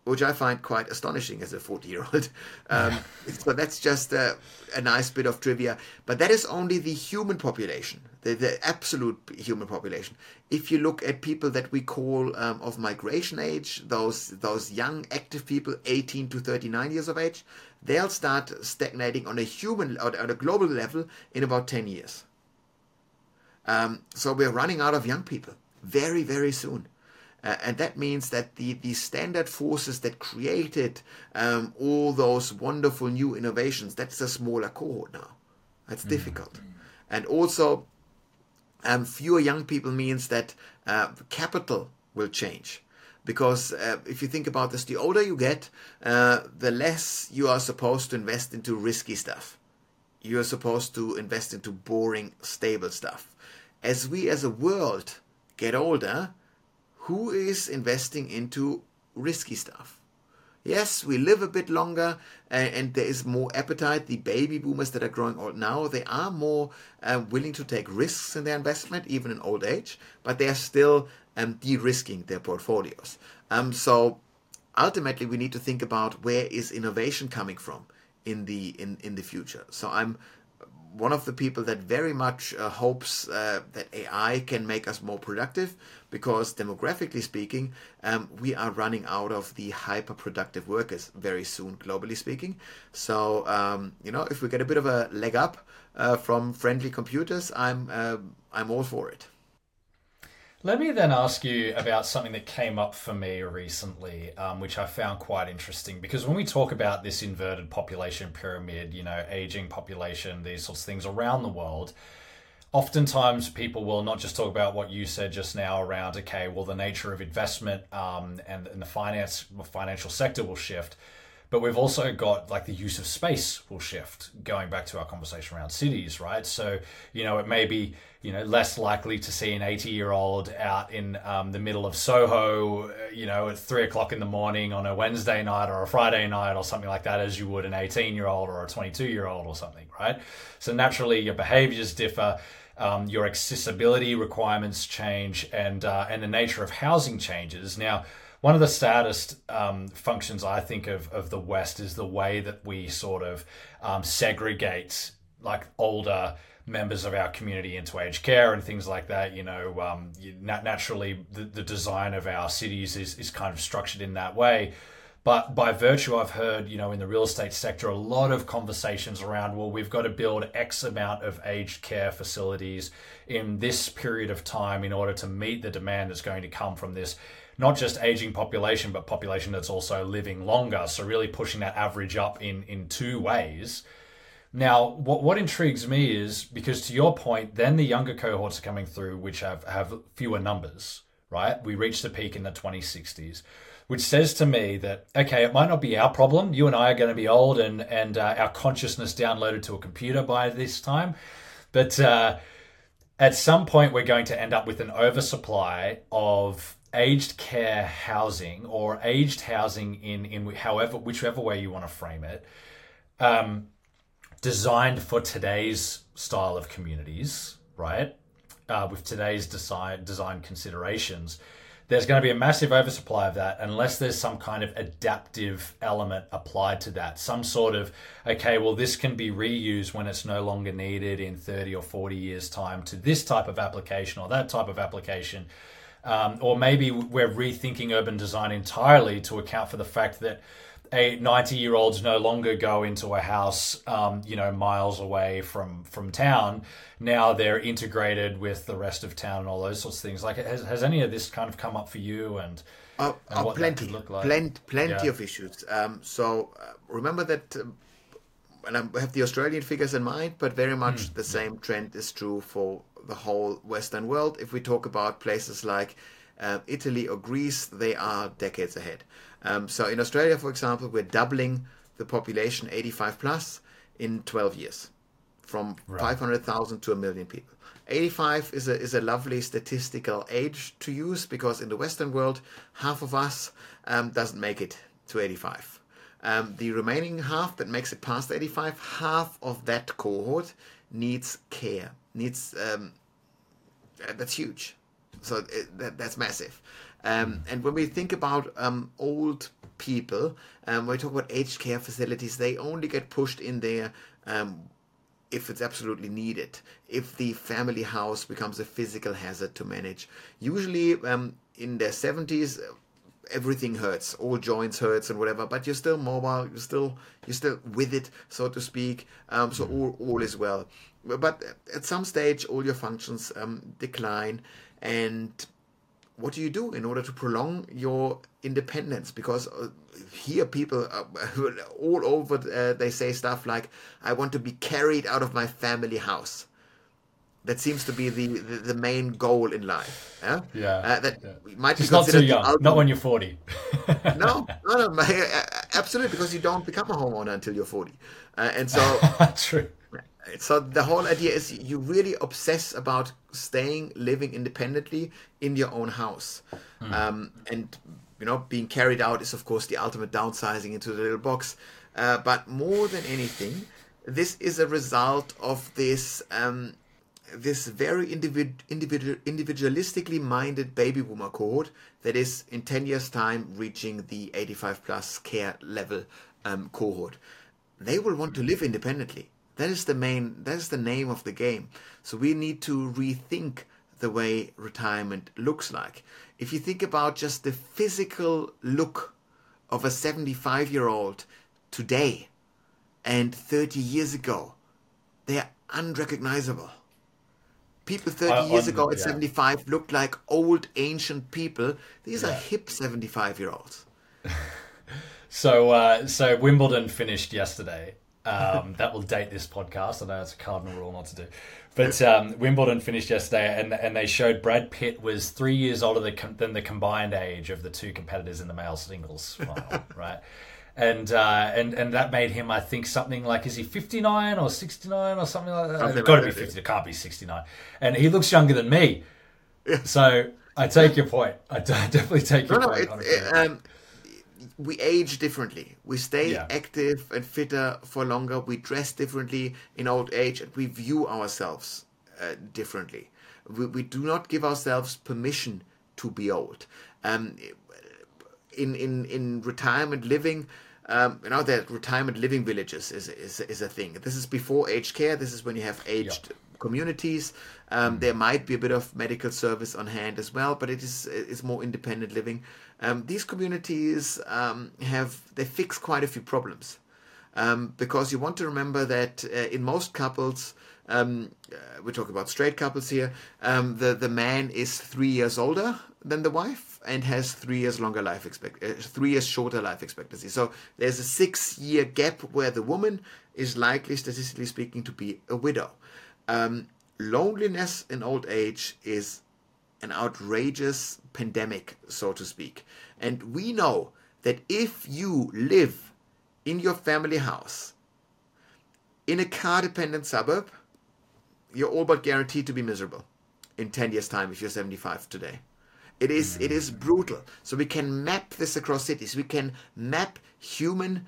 Speaker 2: Which I find quite astonishing as a 40 year old. [LAUGHS] Um, so that's just a, a, nice bit of trivia. But that is only the human population, the, the absolute human population. If you look at people that we call um, of migration age, those those young active people, 18 to 39 years of age, they'll start stagnating on a human on a global level in about 10 years. Um, so we're running out of young people very very soon. Uh, and that means that the, the standard forces that created um, all those wonderful new innovations, that's a smaller cohort now. That's mm-hmm. difficult. And also, um, fewer young people means that uh, capital will change. Because uh, if you think about this, the older you get, uh, the less you are supposed to invest into risky stuff. You are supposed to invest into boring, stable stuff. As we as a world get older, who is investing into risky stuff? Yes, we live a bit longer and, and, there is more appetite. The baby boomers that are growing old now, they are more um, willing to take risks in their investment, even in old age, but they are still um, de risking their portfolios. Um, so ultimately, we need to think about where is innovation coming from in the in, in the future. So I'm one of the people that very much uh, hopes uh, that AI can make us more productive because demographically speaking, um, we are running out of the hyper productive workers very soon, globally speaking. So, um, you know, if we get a bit of a leg up uh, from friendly computers, I'm, uh, I'm all for it.
Speaker 1: Let me then ask you about something that came up for me recently, um, which I found quite interesting. Because when we talk about this inverted population pyramid, you know, aging population, these sorts of things around the world, oftentimes people will not just talk about what you said just now around, okay, well, the nature of investment um, and, and the finance financial sector will shift but we've also got like the use of space will shift going back to our conversation around cities right? So you know it may be you know less likely to see an 80 year old out in um, the middle of soho uh, you know at three o'clock in the morning on a wednesday night or a friday night or something like that as you would an 18 year old or a 22 year old or something right? So naturally your behaviors differ um, your accessibility requirements change and uh, and the nature of housing changes. Now one of the saddest um, functions I think of, of the West is the way that we sort of um, segregate like older members of our community into aged care and things like that. You know, um, you, naturally, the, the design of our cities is, is kind of structured in that way. But by virtue, I've heard, you know, in the real estate sector, a lot of conversations around, well, we've got to build X amount of aged care facilities in this period of time in order to meet the demand that's going to come from this not just aging population, but population that's also living longer. So really pushing that average up in in two ways. Now, what what intrigues me is because to your point, then the younger cohorts are coming through, which have have fewer numbers. Right, we reached a peak in the 2060s, which says to me that okay, it might not be our problem. You and I are going to be old, and and uh, our consciousness downloaded to a computer by this time, but. Uh, at some point, we're going to end up with an oversupply of aged care housing or aged housing in in however whichever way you want to frame it um, designed for today's style of communities right uh, with today's design design considerations there's going to be a massive oversupply of that unless there's some kind of adaptive element applied to that. Some sort of okay well this can be reused when it's no longer needed in 30 or 40 years time to this type of application or that type of application. Um, or maybe we're rethinking urban design entirely to account for the fact that a 90 year olds no longer go into a house, um, you know, miles away from, from town. Now they're integrated with the rest of town and all those sorts of things. Like, has, has any of this kind of come up for you and,
Speaker 2: uh, and uh, plenty, like? plenty, plenty yeah. of issues. Um, so uh, remember that, uh, and I have the Australian figures in mind, but very much mm, the same trend is true for the whole Western world. If we talk about places like uh, Italy or Greece, they are decades ahead. Um, so in Australia, for example, we're doubling the population 85 plus in 12 years, from right. 500,000 to a million people. 85 is a is a lovely statistical age to use because in the Western world, half of us um, doesn't make it to 85. Um, the remaining half that makes it past 85, half of that cohort needs care, needs um, that's huge. So it, that, that's massive. Um, and when we think about um, old people, um, when we talk about aged care facilities, they only get pushed in there um, if it's absolutely needed. If the family house becomes a physical hazard to manage, usually um, in their seventies, everything hurts, all joints hurts and whatever. But you're still mobile, you're still you're still with it, so to speak. Um, so all all is well. But at some stage, all your functions um, decline, and what do you do in order to prolong your independence? Because uh, here people uh, [LAUGHS] all over uh, they say stuff like, "I want to be carried out of my family house." That seems to be the, the, the main goal in life.
Speaker 1: Yeah, yeah. Uh,
Speaker 2: that
Speaker 1: yeah.
Speaker 2: might
Speaker 1: Just be not too young. Not when you're forty. [LAUGHS]
Speaker 2: no, no, no, [LAUGHS] absolutely, because you don't become a homeowner until you're forty, uh, and so
Speaker 1: true
Speaker 2: so the whole idea is you really obsess about staying living independently in your own house. Mm. um, and you know being carried out is of course the ultimate downsizing into the little box. Uh, but more than anything this is a result of this um, this very individ- individual individualistically minded baby boomer cohort that is in 10 years time reaching the 85 plus care level um, cohort. They will want to live independently that is the main, that is the name of the game. So we need to rethink the way retirement looks like. If you think about just the physical look of a 75 year old today and 30 years ago, they're unrecognizable. People 30 uh, years ago at yeah. 75 looked like old ancient people. These yeah. are hip 75 year olds. [LAUGHS]
Speaker 1: so, uh, so Wimbledon finished yesterday, um, that will date this podcast. I know it's a cardinal rule not to do. But um, Wimbledon finished yesterday, and and they showed Brad Pitt was three years older than the combined age of the two competitors in the male singles final, [LAUGHS] right? And uh, and and that made him, I think, something like is he fifty nine or sixty nine or something like that? Something it's got to be fifty. It can't be sixty nine. And he looks younger than me. So I take your point. I [LAUGHS] definitely take your no, point. No, it,
Speaker 2: um, we age differently. We stay yeah. active and fitter for longer. We dress differently in old age, and we view ourselves uh, differently. We, we do not give ourselves permission to be old. Um, in in in retirement living. Um, you know that retirement living villages is, is is a thing. This is before aged care. This is when you have aged communities. Um, mm. There might be a bit of medical service on hand as well, but it is it's more independent living. Um, these communities um, have they fix quite a few problems um, because you want to remember that uh, in most couples. Um, uh, we're talking about straight couples here. Um, the the man is three years older than the wife and has three years longer life expect uh, three years shorter life expectancy. So there's a six year gap where the woman is likely, statistically speaking, to be a widow. Um, loneliness in old age is an outrageous pandemic, so to speak. And we know that if you live in your family house in a car dependent suburb, you're all but guaranteed to be miserable in 10 years' time if you're 75 today. It is, it is brutal. So we can map this across cities. We can map human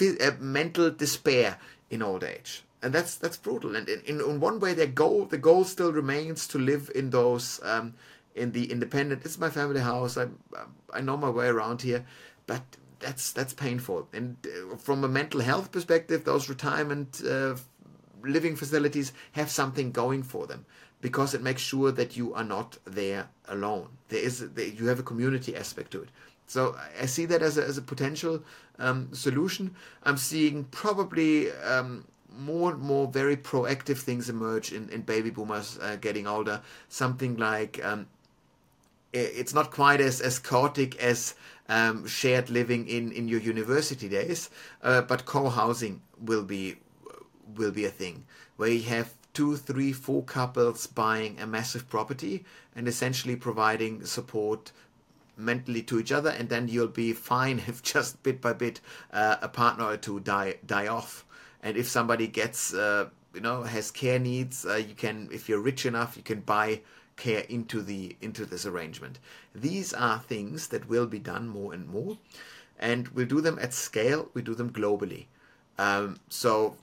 Speaker 2: uh, mental despair in old age and that's that's brutal. And in, in, in one way, their goal the goal still remains to live in those um, in the independent. It's my family house. I I know my way around here, but that's that's painful. And uh, from a mental health perspective, those retirement uh, living facilities have something going for them because it makes sure that you are not there alone. There is you have a community aspect to it. So I see that as a, as a potential um, solution. I'm seeing probably um, more and more very proactive things emerge in, in baby boomers uh, getting older. Something like um, it's not quite as, as chaotic as um, shared living in, in your university days, uh, but co-housing will be will be a thing where you have two, three, four couples buying a massive property and essentially providing support mentally to each other, and then you'll be fine [LAUGHS] if just bit by bit uh, a partner or two die die off and if somebody gets uh, you know has care needs uh, you can if you're rich enough you can buy care into the into this arrangement these are things that will be done more and more and we'll do them at scale we do them globally um, so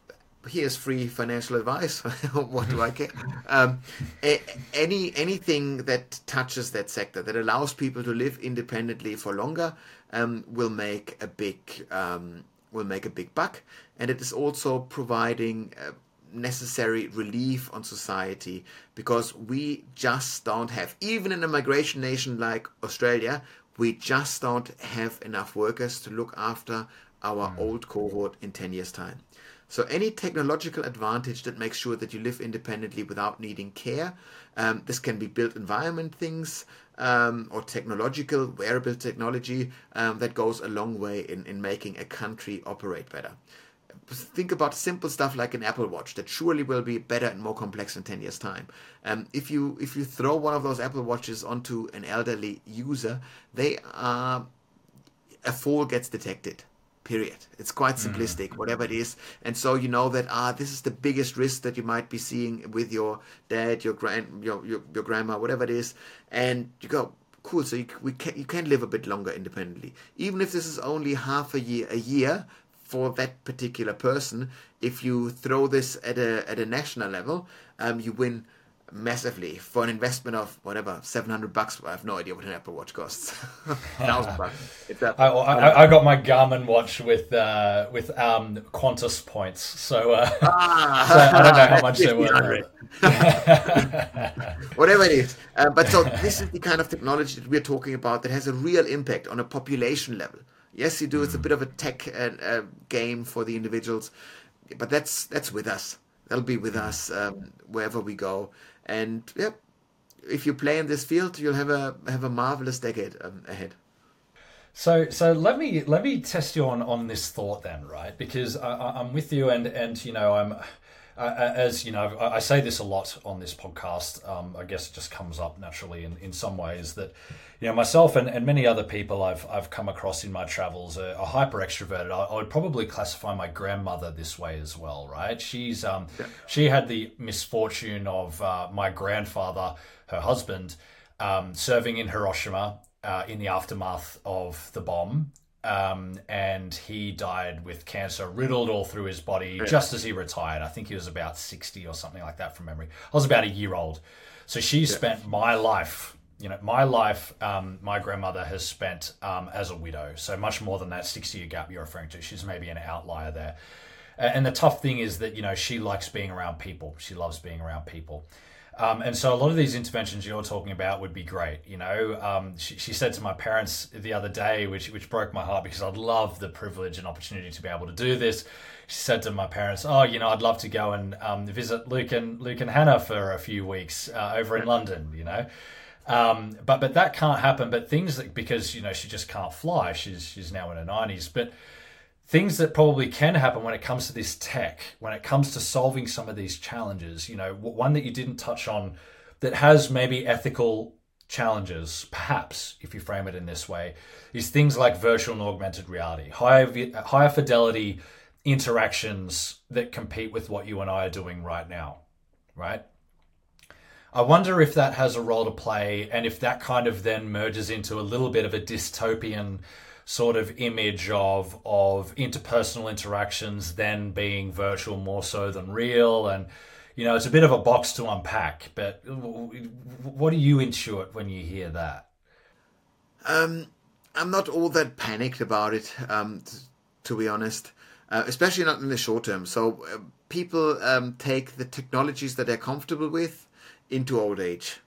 Speaker 2: here's free financial advice. [LAUGHS] what do I care? [LAUGHS] Um, a, any anything that touches that sector that allows people to live independently for longer um, will make a big um, will make a big buck, and it is also providing. Uh, necessary relief on society because we just don't have even in a migration nation like australia we just don't have enough workers to look after our mm. old cohort in 10 years time so any technological advantage that makes sure that you live independently without needing care, um, this can be built environment things um, or technological wearable technology um, that goes a long way in, in making a country operate better. Think about simple stuff like an Apple Watch that surely will be better and more complex in 10 years time. Um, if you if you throw one of those Apple Watches onto an elderly user, they are a fall gets detected period it's quite mm. simplistic mm. whatever it is and so you know that ah this is the biggest risk that you might be seeing with your dad your grand your your, your grandma whatever it is and you go cool so you, we can, you can live a bit longer independently even if this is only half a year a year for that particular person if you throw this at a at a national level um, you win massively for an investment of whatever 700 bucks. I have no idea what an apple watch costs. [LAUGHS] Thousand bucks.
Speaker 1: I, I, I, got my garmin watch with uh, with um, qantas points. So, uh, ah, so i don't know how much they were. [LAUGHS]
Speaker 2: Whatever it is. Uh, but so this is the kind of technology that we're talking about that has a real impact on a population level. Yes you do. It's a hmm. bit of a tech uh, uh, game for the individuals but that's that's with us that'll be with us um, wherever we go and yeah, if you play in this field, you'll have a have a marvelous decade um, ahead.
Speaker 1: So, so let me let me test you on on this thought then, right? Because I, am with you, and and you know I'm. Uh, as you know, I, I, say this a lot on this podcast. Um, I guess it just comes up naturally in, in some ways that, you know, myself and, and many other people I've, I've come across in my travels are, are hyper extroverted. I, I, would probably classify my grandmother this way as well, right? She's um, yeah. she had the misfortune of uh, my grandfather, her husband, um, serving in Hiroshima uh, in the aftermath of the bomb um, and he died with cancer riddled all through his body yeah. just as he retired. I think he was about 60 or something like that from memory. I was about a year old. So she yeah. spent my life, you know, my life, um, my grandmother has spent um, as a widow. So much more than that 60 year gap you're referring to. She's maybe an outlier there. And the tough thing is that, you know, she likes being around people. She loves being around people. Um, and so a lot of these interventions you're talking about would be great. You know, um, she, she, said to my parents the other day, which which broke my heart because I'd love the privilege and opportunity to be able to do this. She said to my parents, "Oh, you know, I'd love to go and um, visit Luke and Luke and Hannah for a few weeks uh, over in London." You know. Um, but but that can't happen. But things that because you know she just can't fly. She's she's now in her nineties. But things that probably can happen when it comes to this tech, when it comes to solving some of these challenges. You know, one that you didn't touch on that has maybe ethical challenges, perhaps if you frame it in this way, is things like virtual and augmented reality, higher higher fidelity interactions that compete with what you and I are doing right now, right? I wonder if that has a role to play and if that kind of then merges into a little bit of a dystopian sort of image of of interpersonal interactions then being virtual more so than real. And you know it's a bit of a box to unpack but what do you intuit when you hear that?
Speaker 2: Um, i'm not all that panicked about it um, to be honest uh, especially not in the short term. So uh, people um, take the technologies that they're comfortable with into old age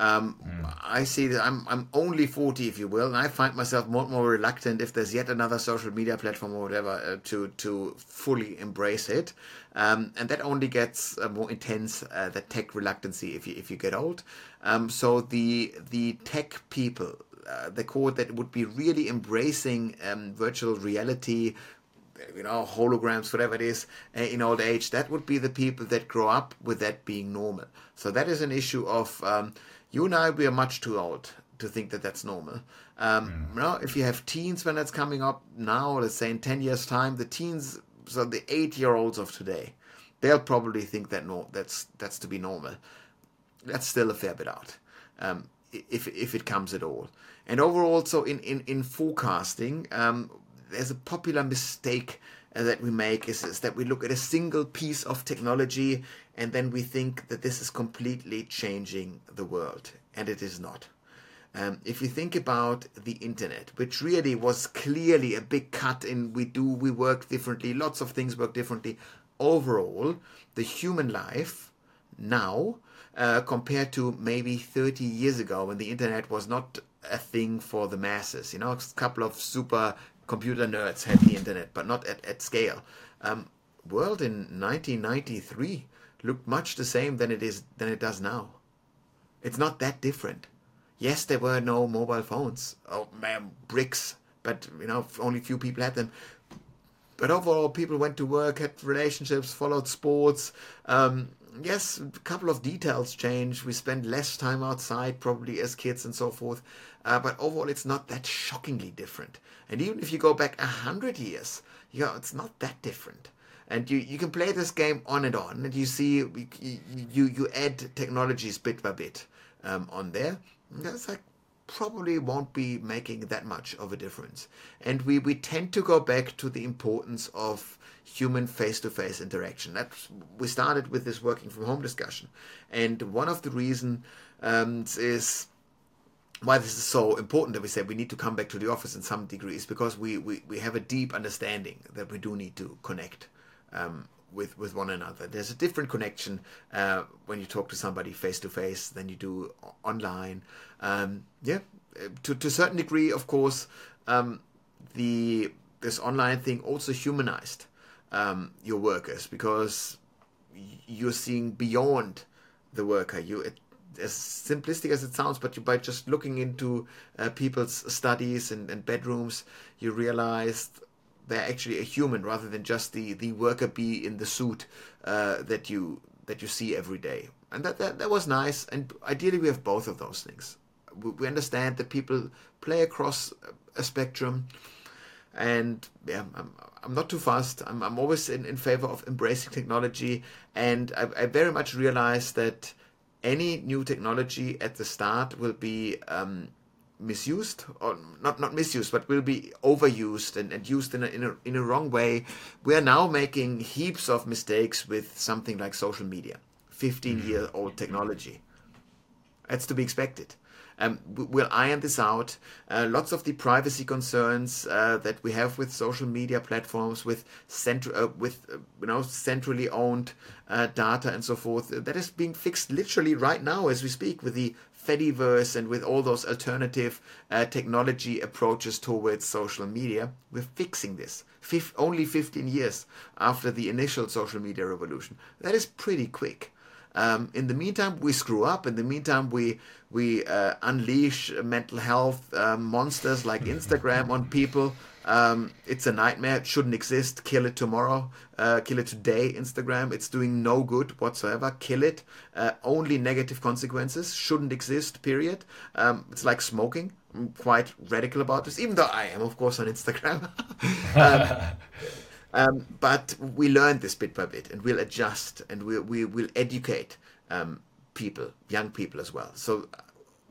Speaker 2: um, mm. I see that I'm I'm only forty, if you will, and I find myself more and more reluctant if there's yet another social media platform or whatever uh, to to fully embrace it, um, and that only gets uh, more intense uh, the tech reluctancy if you if you get old. Um, so the the tech people, uh, the core that would be really embracing um, virtual reality, you know, holograms, whatever it is, uh, in old age, that would be the people that grow up with that being normal. So that is an issue of um, you and I, we are much too old to think that that's normal. Um, you know, if you have teens when that's coming up now, let's say in 10 years' time, the teens, so the eight year olds of today, they'll probably think that no, that's that's to be normal. That's still a fair bit out, um, if if it comes at all. And overall, so in in in forecasting, um, there's a popular mistake uh, that we make is, is that we look at a single piece of technology and then we think that this is completely changing the world, and it is not. Um, if you think about the internet, which really was clearly a big cut in we do, we work differently, lots of things work differently. Overall, the human life now, uh, compared to maybe 30 years ago when the internet was not a thing for the masses, you know, a couple of super computer nerds had the internet, but not at, at scale. Um, world in 1993 looked much the same than it is than it does now. It's not that different. Yes, there were no mobile phones. Oh man, bricks, but you know only few people had them. But overall, people went to work, had relationships, followed sports. Um, yes, a couple of details changed. We spent less time outside, probably as kids and so forth. Uh, but overall, it's not that shockingly different. And even if you go back a hundred years, you know, it's not that different. And you, you can play this game on and on, and you see you you, you add technologies bit by bit um, on there. That's like probably won't be making that much of a difference. And we, we tend to go back to the importance of human face-to-face interaction. That's we started with this working from home discussion, and one of the reasons um, is why this is so important that we say we need to come back to the office in some degree is because we, we, we have a deep understanding that we do need to connect um, with with one another. There's a different connection uh, when you talk to somebody face to face than you do online. Um, yeah, to to a certain degree, of course, um, the this online thing also humanized um, your workers because you're seeing beyond the worker. You it, as simplistic as it sounds, but you, by just looking into uh, people's studies and, and bedrooms, you realize they're actually a human rather than just the, the worker bee in the suit uh, that you that you see every day. And that, that that was nice. And ideally, we have both of those things. We, we understand that people play across a spectrum, and yeah, I'm, I'm not too fast. I'm, I'm always in, in favor of embracing technology, and I, I very much realize that any new technology at the start will be um, misused or not not misused but will be overused and, and used in a, in, a, in a wrong way we are now making heaps of mistakes with something like social media 15 mm-hmm. year old technology that's to be expected um, we'll iron this out. Uh, lots of the privacy concerns uh, that we have with social media platforms, with central, uh, with uh, you know centrally owned uh, data and so forth, that is being fixed literally right now as we speak with the Fediverse and with all those alternative uh, technology approaches towards social media, we're fixing this. Fif- only 15 years after the initial social media revolution. That is pretty quick. Um, in the meantime, we screw up. In the meantime, we we uh, unleash mental health uh, monsters like [LAUGHS] Instagram on people. Um, it's a nightmare. It shouldn't exist. Kill it tomorrow. Uh, kill it today. Instagram. It's doing no good whatsoever. Kill it. Uh, only negative consequences. Shouldn't exist. Period. Um, it's like smoking. I'm quite radical about this, even though I am, of course, on Instagram. [LAUGHS] um, um, but we learn this bit by bit, and we'll adjust, and we we will educate um, people, young people as well. So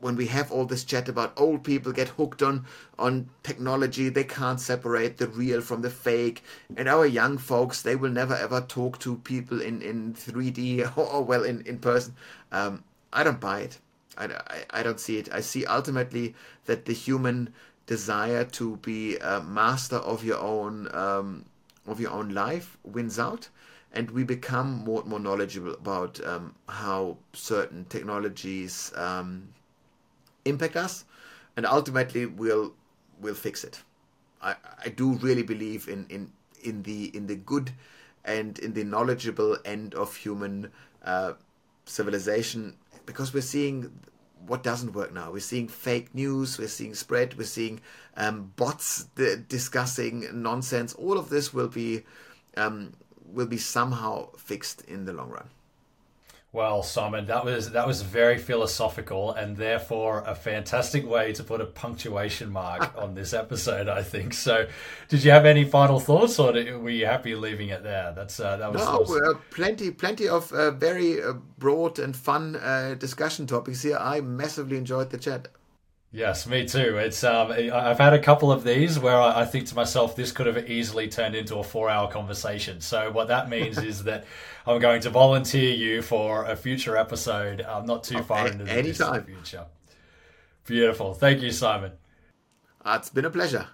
Speaker 2: when we have all this chat about old people get hooked on on technology they can't separate the real from the fake. And our young folks they will never ever talk to people in in 3d [LAUGHS] or, well in in person. Um, i don't buy it. I, I, I don't see it. I see ultimately that the human desire to be a master of your own um, of your own life wins out. And we become more and more knowledgeable about um, how certain technologies um, impact us, and ultimately we'll we'll fix it. I, I do really believe in, in in the in the good and in the knowledgeable end of human uh, civilization because we're seeing what doesn't work now. We're seeing fake news, we're seeing spread, we're seeing um, bots discussing nonsense. All of this will be um, will be somehow fixed in the long run.
Speaker 1: Well, Simon, that was that was very philosophical and therefore a fantastic way to put a punctuation mark [LAUGHS] on this episode. I think so. Did you have any final thoughts, or were you happy leaving it there? That's uh, that was,
Speaker 2: no,
Speaker 1: was...
Speaker 2: Uh, plenty, plenty of uh, very uh, broad and fun uh, discussion topics here. I massively enjoyed the chat.
Speaker 1: Yes, me too. It's um, I've had a couple of these where I think to myself, this could have easily turned into a four-hour conversation. So what that means is [LAUGHS] that I'm going to volunteer you for a future episode. I'm not too far into the future. Beautiful. Thank you, Simon.
Speaker 2: Uh, it's been a pleasure.